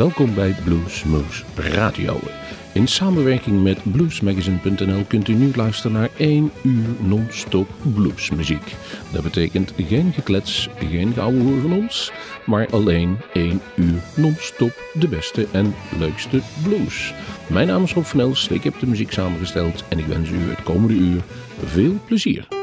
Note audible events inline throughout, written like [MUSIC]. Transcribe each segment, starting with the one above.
Welkom bij Bluesmoose Radio. In samenwerking met bluesmagazine.nl kunt u nu luisteren naar 1 uur non-stop bluesmuziek. Dat betekent geen geklets, geen geouwe van ons, maar alleen 1 uur non-stop de beste en leukste blues. Mijn naam is Rob van Els, ik heb de muziek samengesteld en ik wens u het komende uur veel plezier.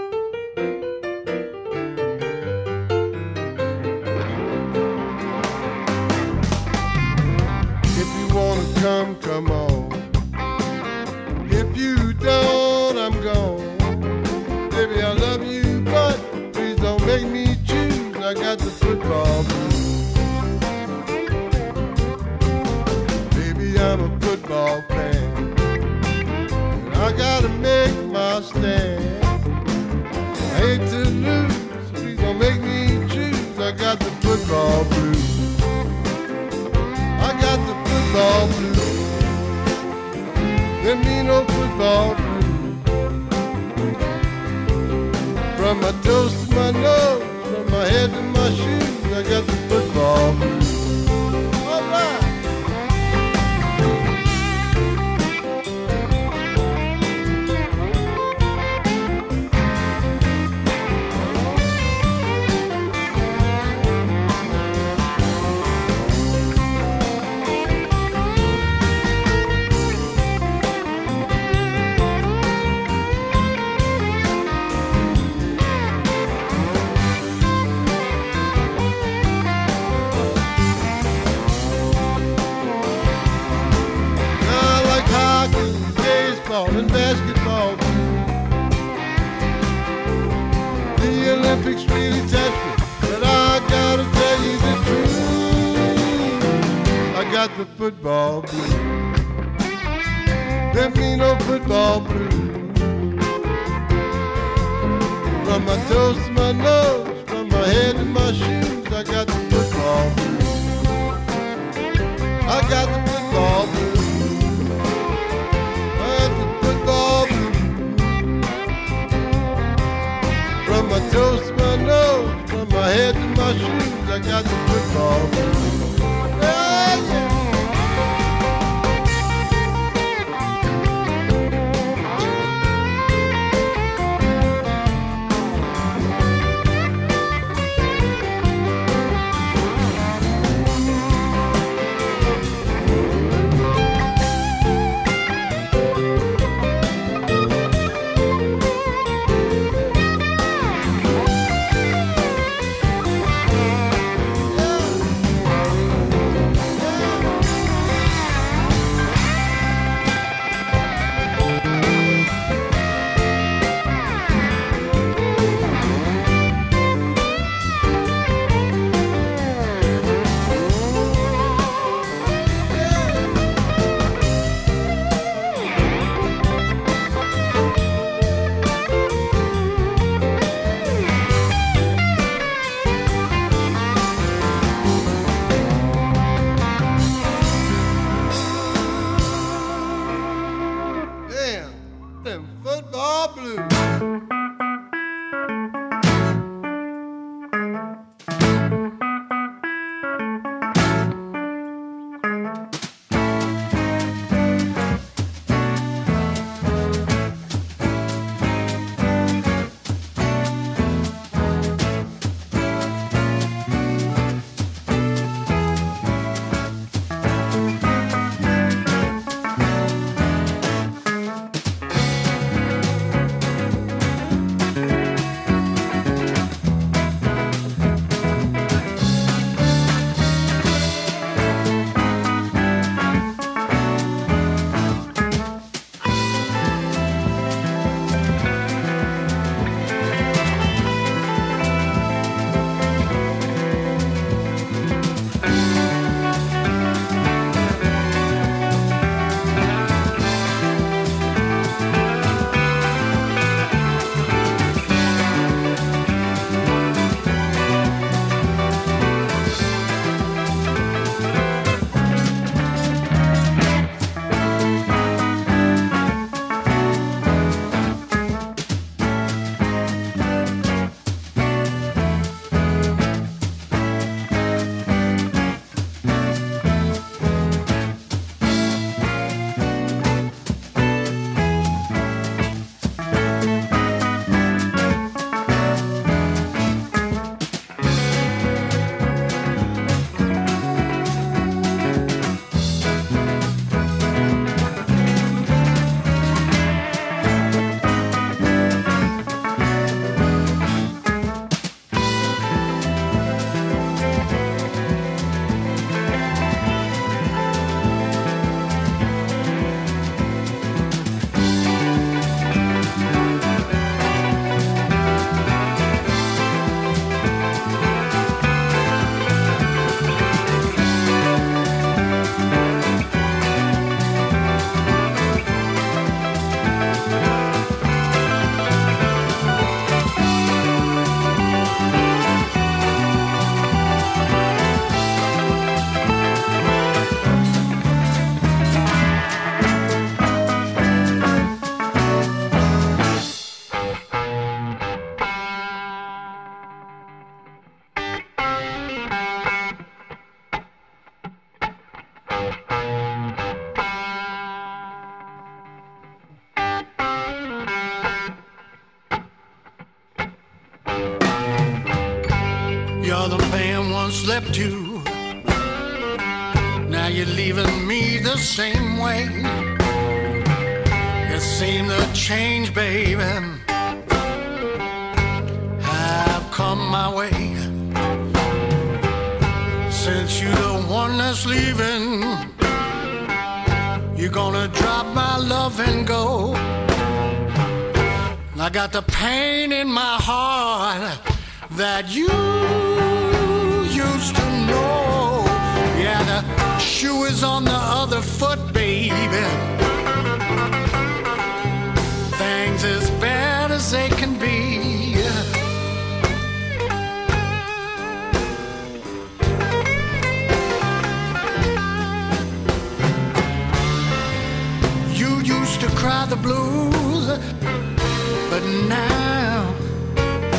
Baseball, and basketball. The Olympics really touch me, but I gotta tell you the truth. I got the football blues. There me no football blues. From my toes to my nose, from my head to my shoes, I got the football blues. I got the my shoes, I got the football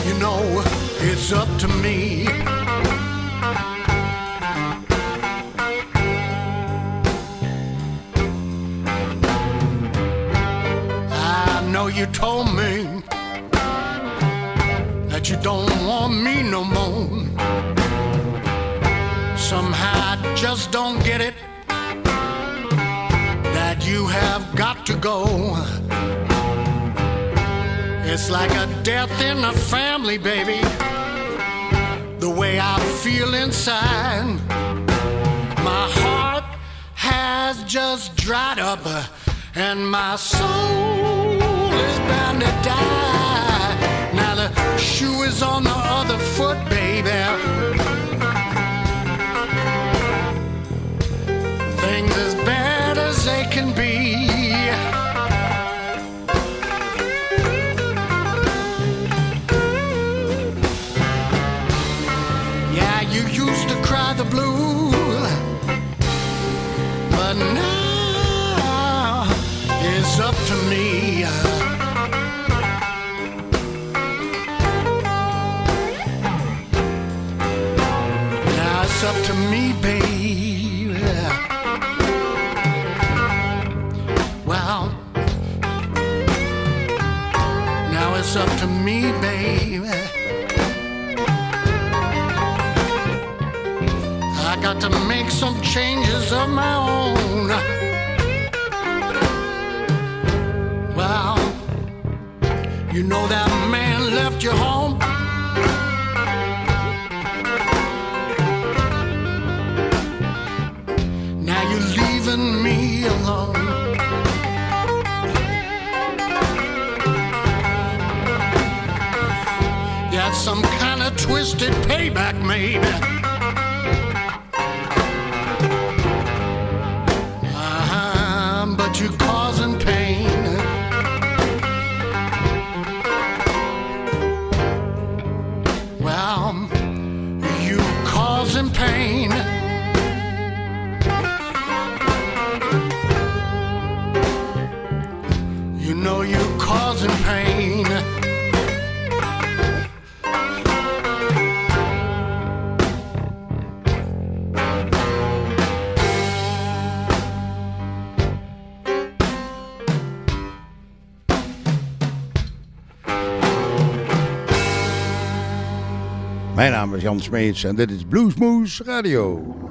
you know it's up to me. I know you told me that you don't want me no more. Somehow I just don't get it that you have got to go. It's like a death in the family, baby. The way I feel inside, my heart has just dried up, uh, and my soul is bound to die. Now the shoe is on the other foot, baby. Things as bad as they can be. It's up to me, baby. Well, now it's up to me, baby. I got to make some changes of my own. Well, you know that man left you home. Leaving me alone. Yeah, some kind of twisted payback, maybe. Jan Smeets en dit is Bluesmoose Radio.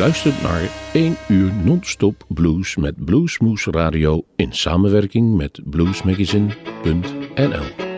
Luister naar 1 uur non-stop blues met Bluesmoes Radio in samenwerking met bluesmagazine.nl.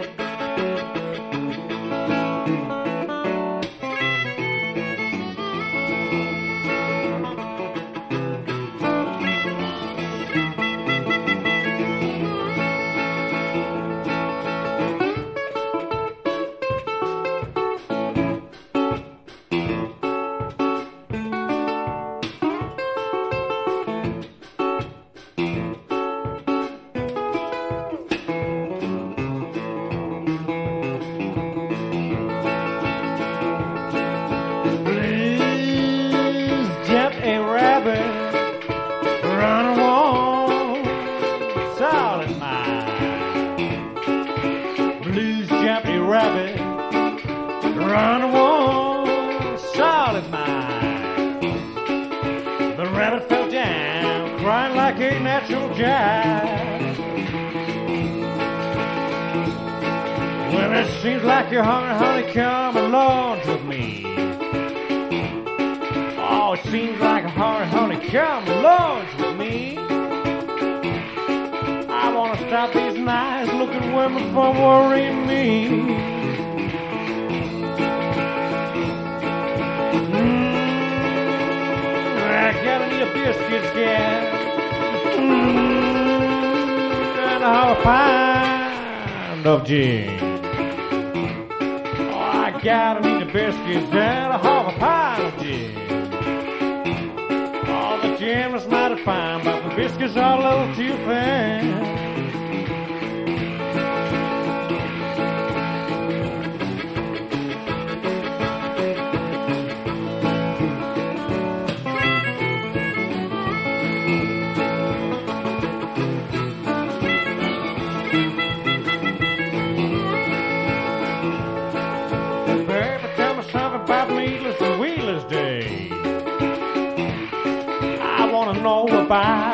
Mm, and a half a pound of gin. Oh, I gotta need the biscuits and a half a pound of gin. Oh, the gin was mighty fine, but the biscuits are a little too thin.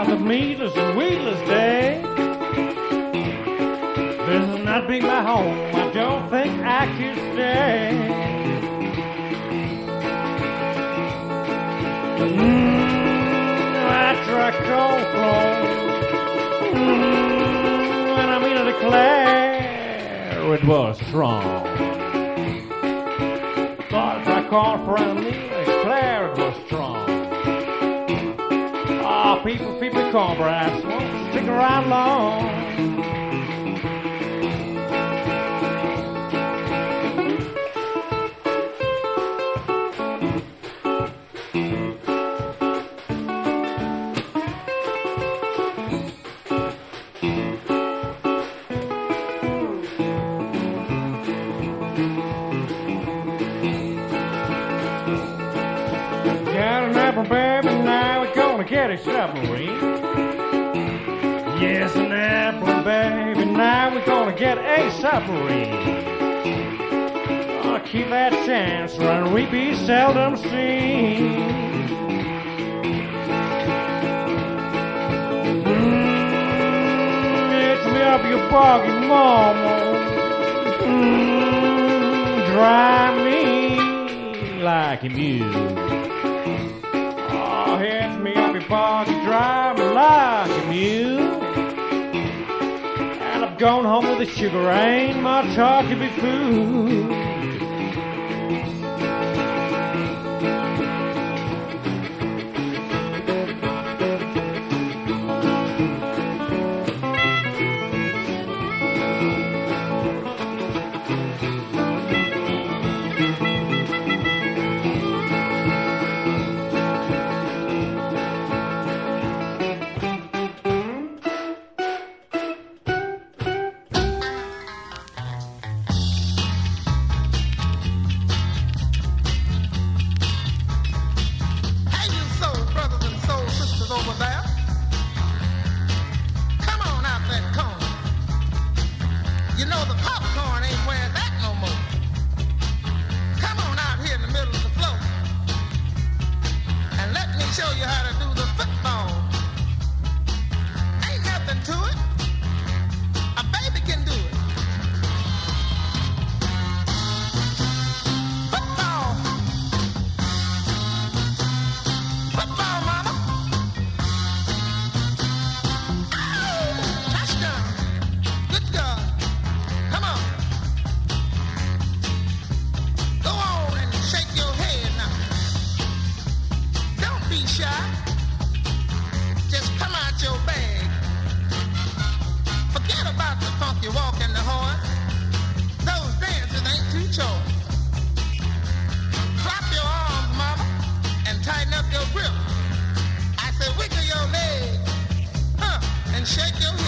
About the Meatless and wheatless Day. This is not be my home. I don't think I can stay. Mmm, I try cold floor. Mmm, and I mean to declare it was strong. Thought I called for a People, people, cornbread, won't stick around long. Submarine. Yes, an apple, baby, now we're gonna get a submarine. I'll keep that chance, run, we be seldom seen. Mm, it's me up your boggy mama. Mm, dry me like a mule. Oh, hits me up your drive like a mule. And I'm going home with a sugar, ain't much hard to be fooled. Just come out your bag. Forget about the funky walk and the. Those ain't too. Flop your arms, mama, and tighten up your grip. I wiggle your legs, huh, and shake your hip.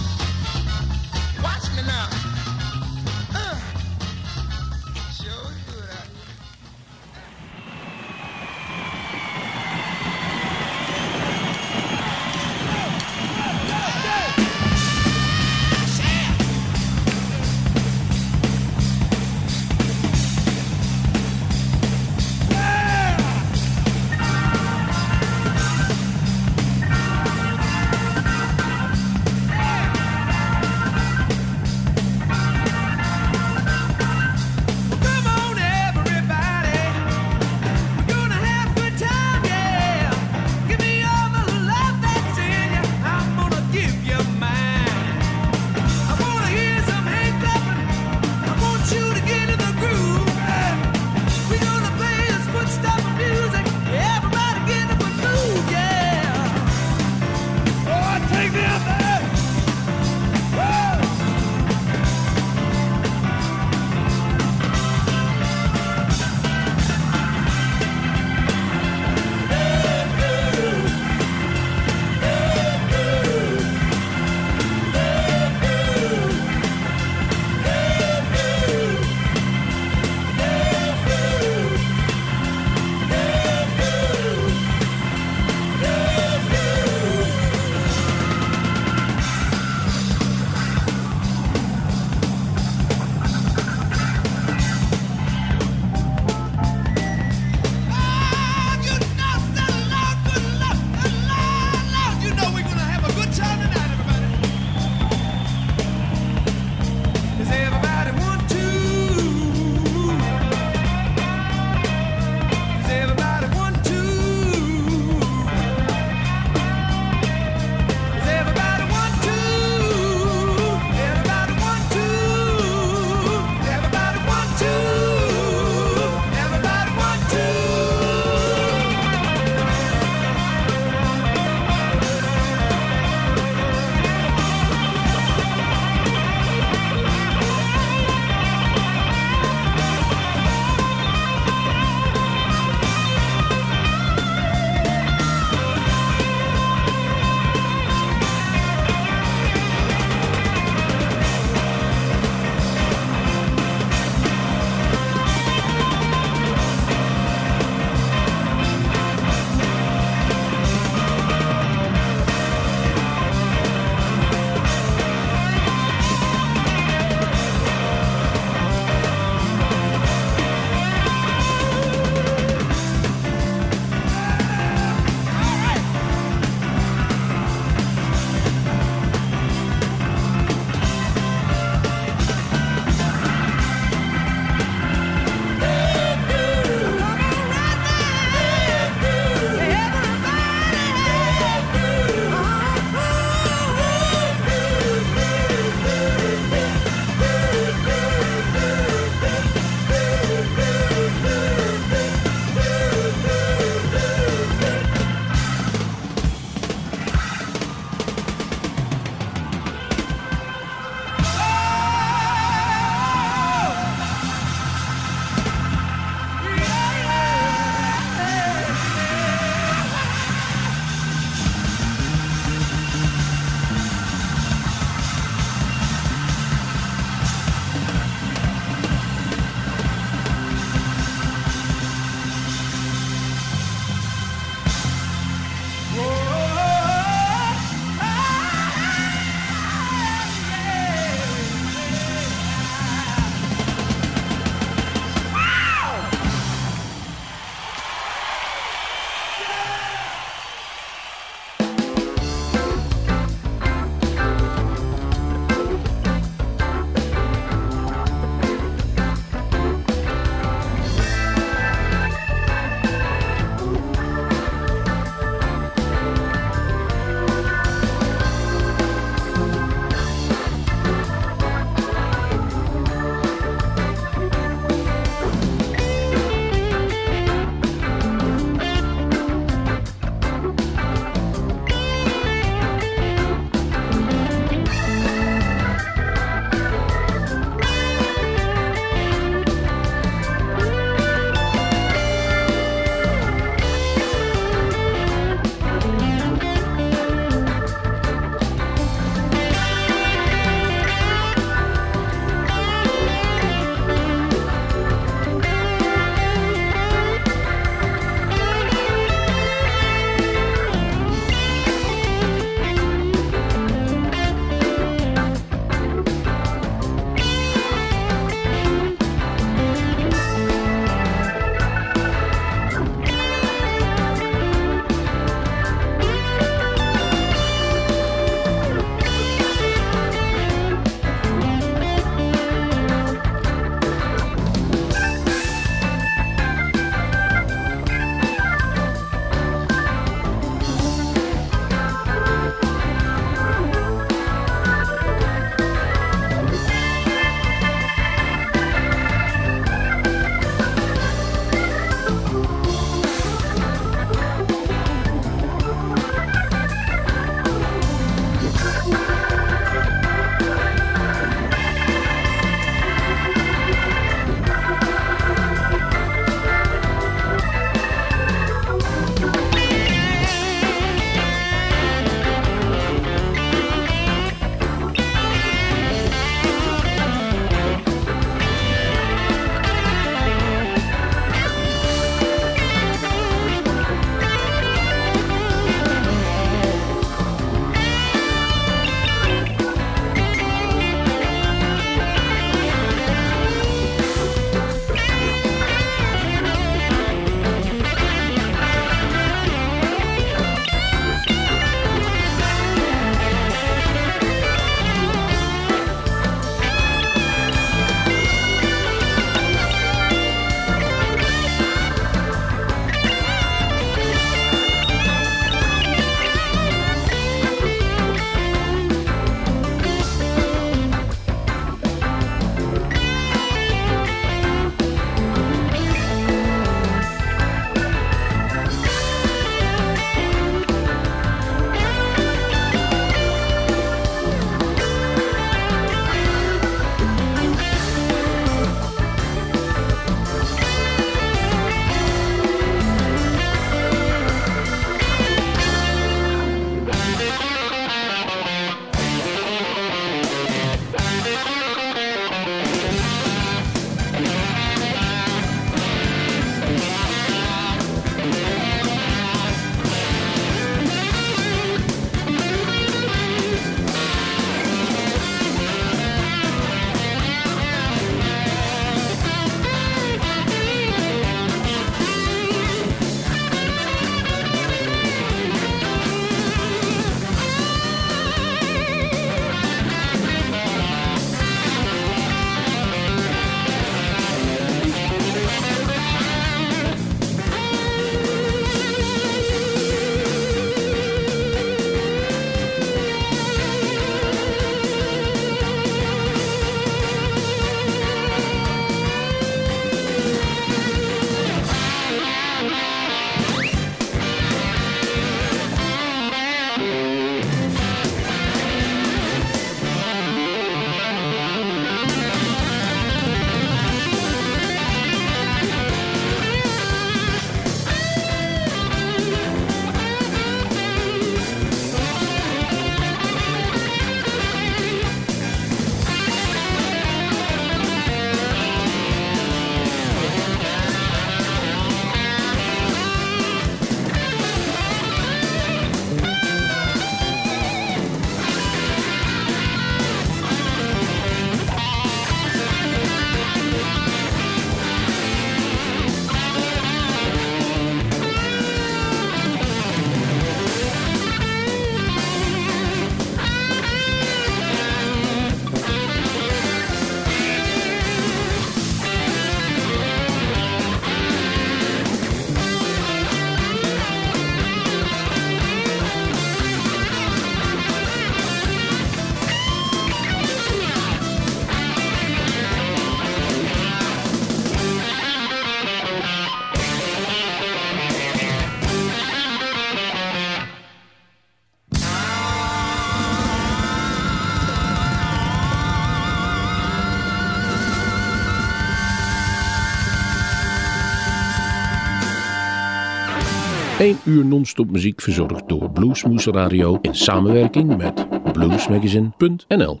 1 uur non-stop muziek verzorgd door Bluesmoes Radio in samenwerking met bluesmagazine.nl.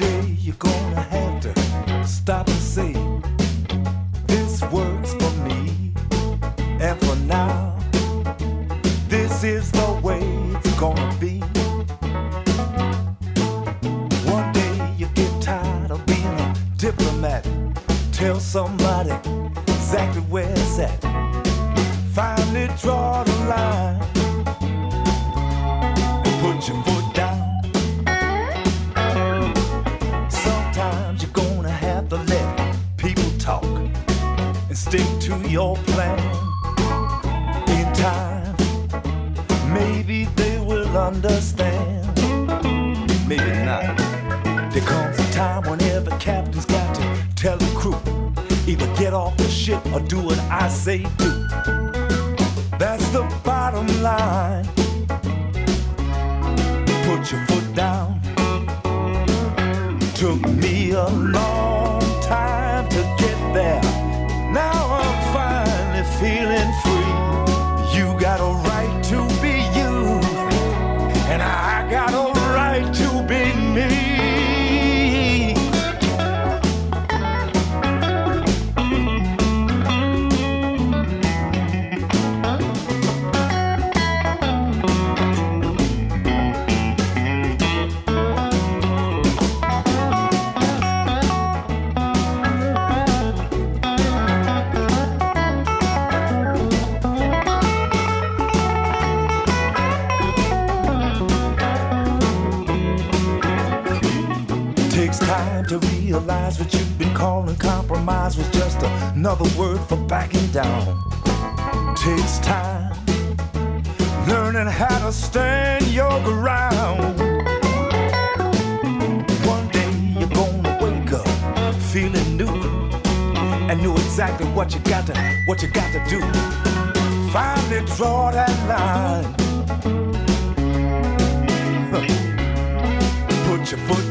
you're gonna have to stop time to realize what you've been calling compromise was just another word for backing down. Takes time learning how to stand your ground. One day you're gonna wake up feeling new and know exactly what you got to what you got to do. Finally draw that line. [LAUGHS] Put your foot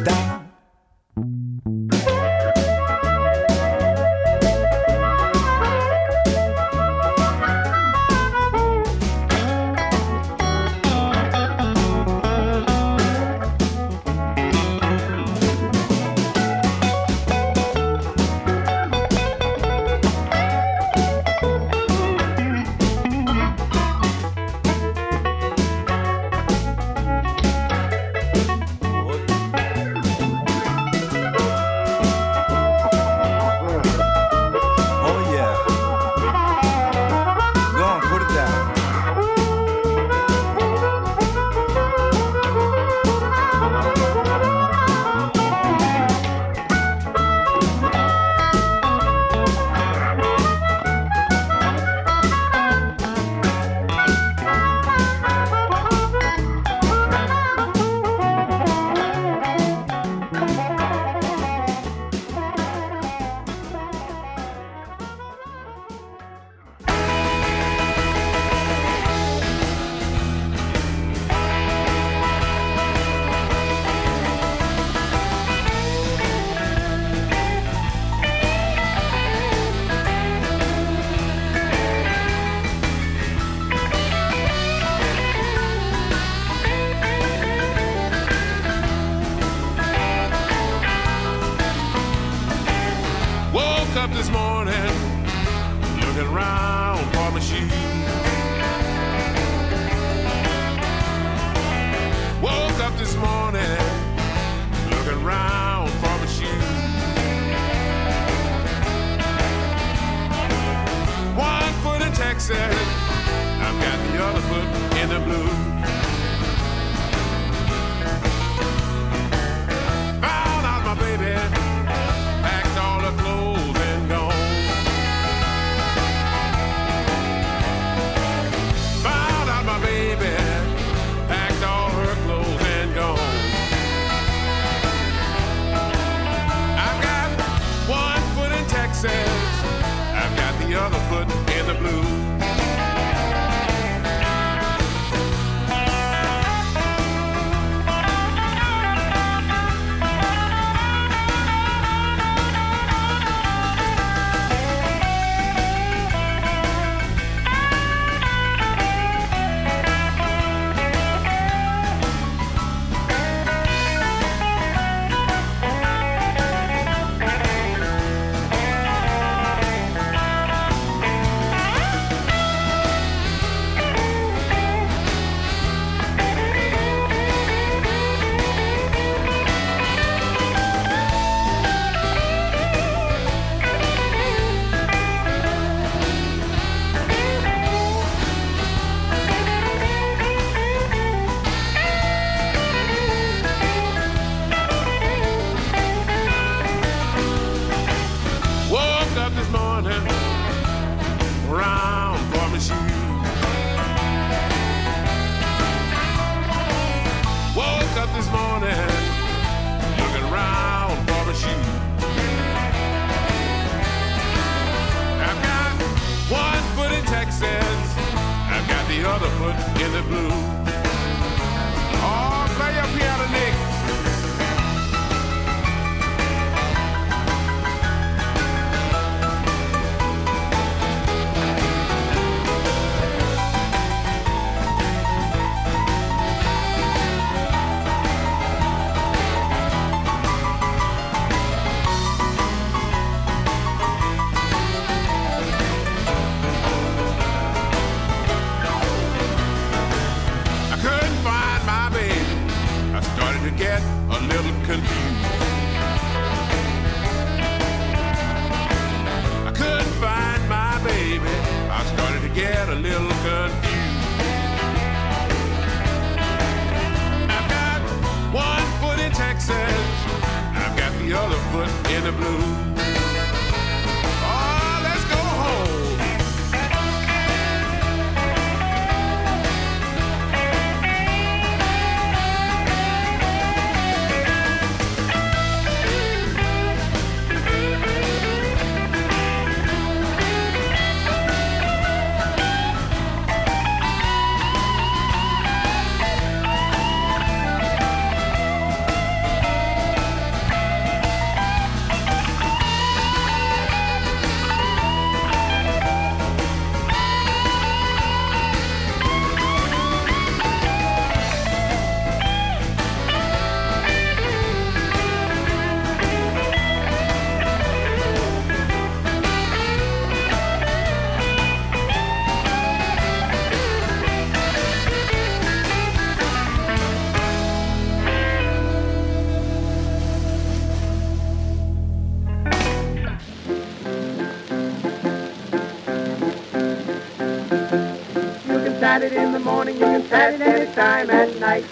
at any time at night.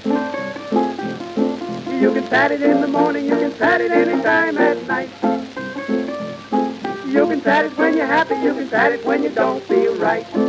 You can pat it in the morning, you can pat it any time at night. You can pat it when you're happy, you can pat it when you don't feel right.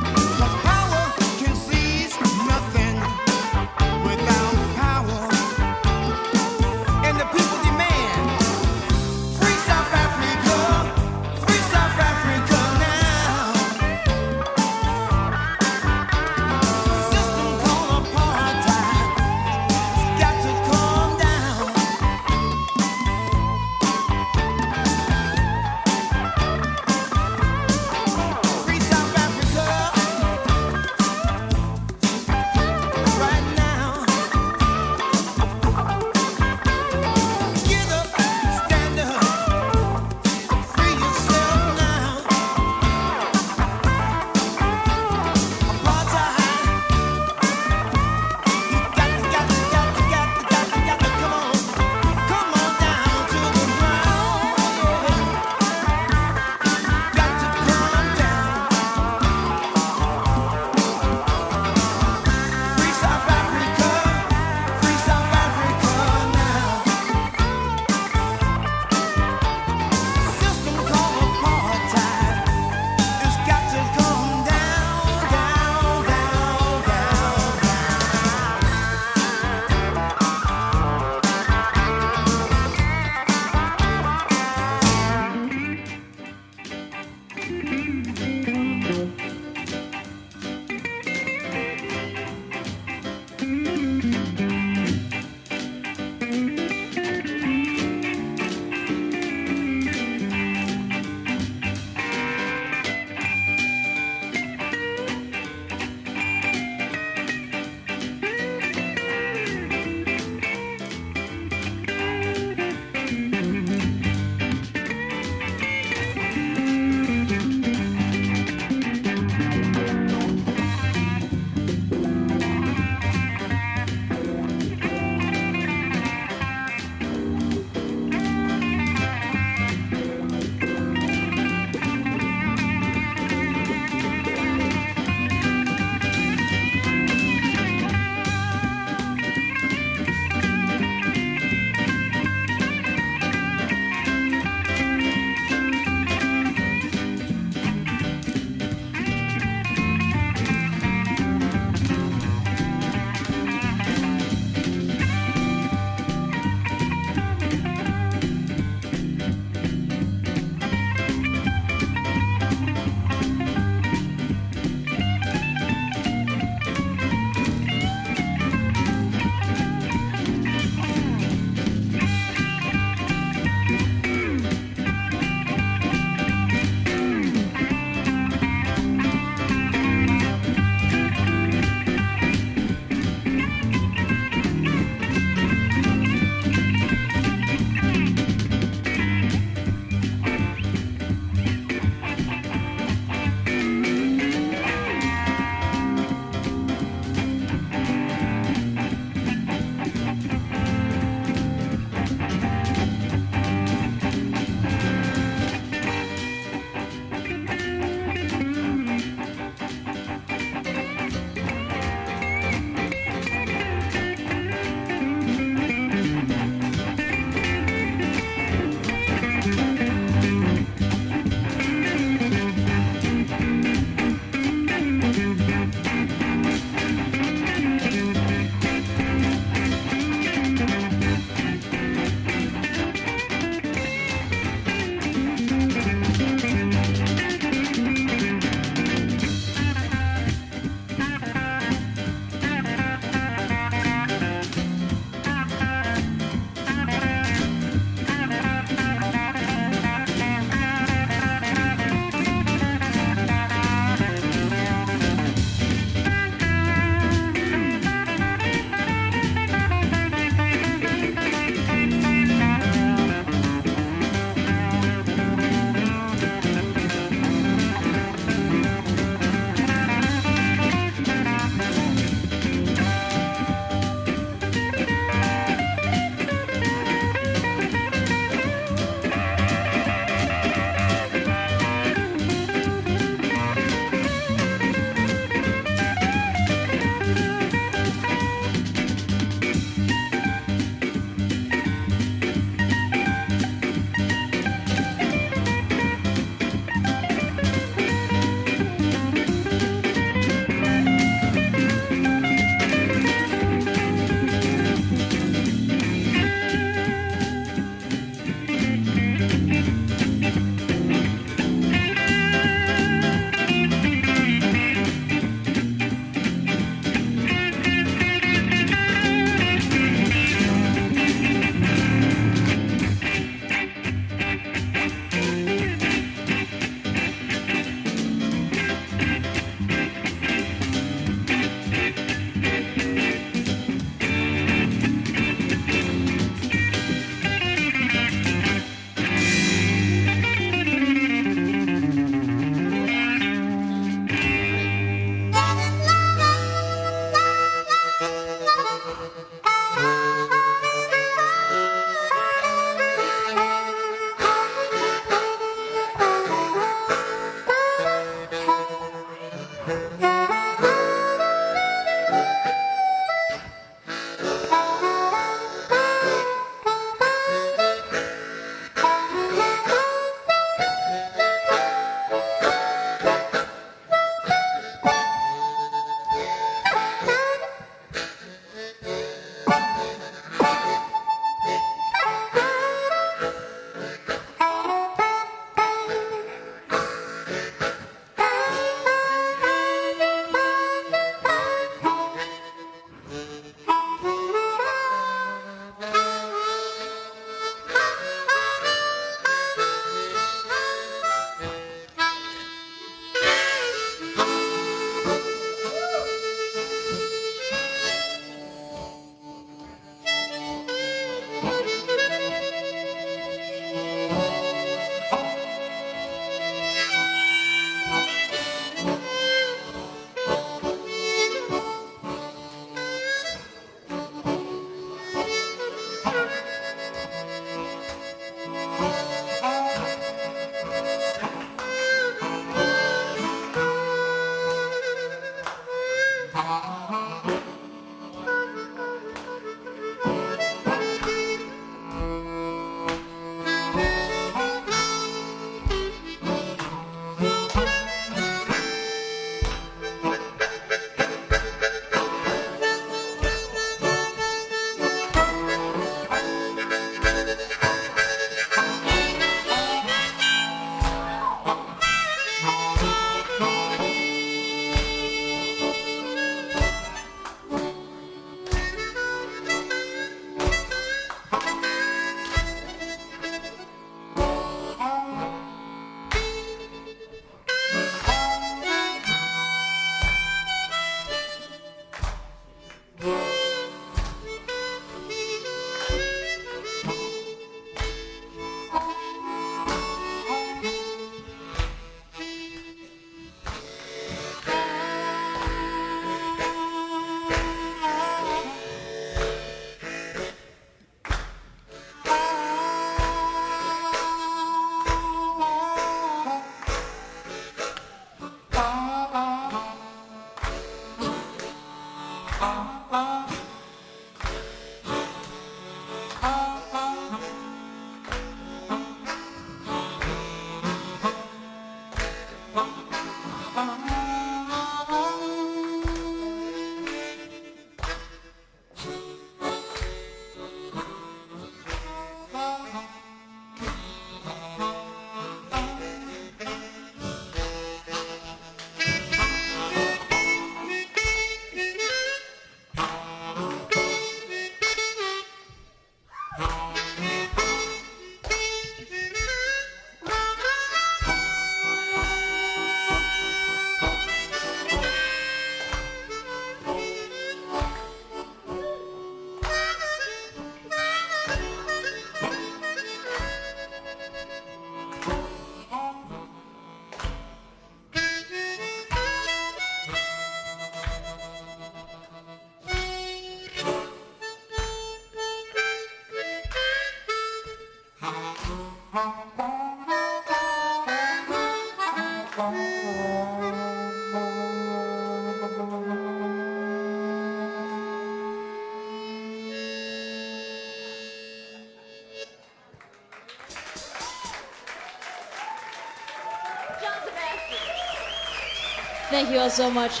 Thank you all so much.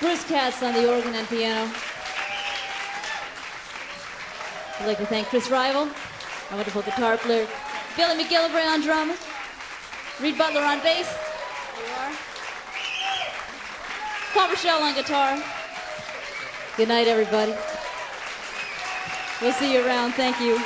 Bruce Katz on the organ and piano. I'd like to thank Chris Rival, our wonderful guitar player, Billy McGillivray on drums, Reed Butler on bass. You are. Paul Rishell on guitar. Good night, everybody. We'll see you around. Thank you.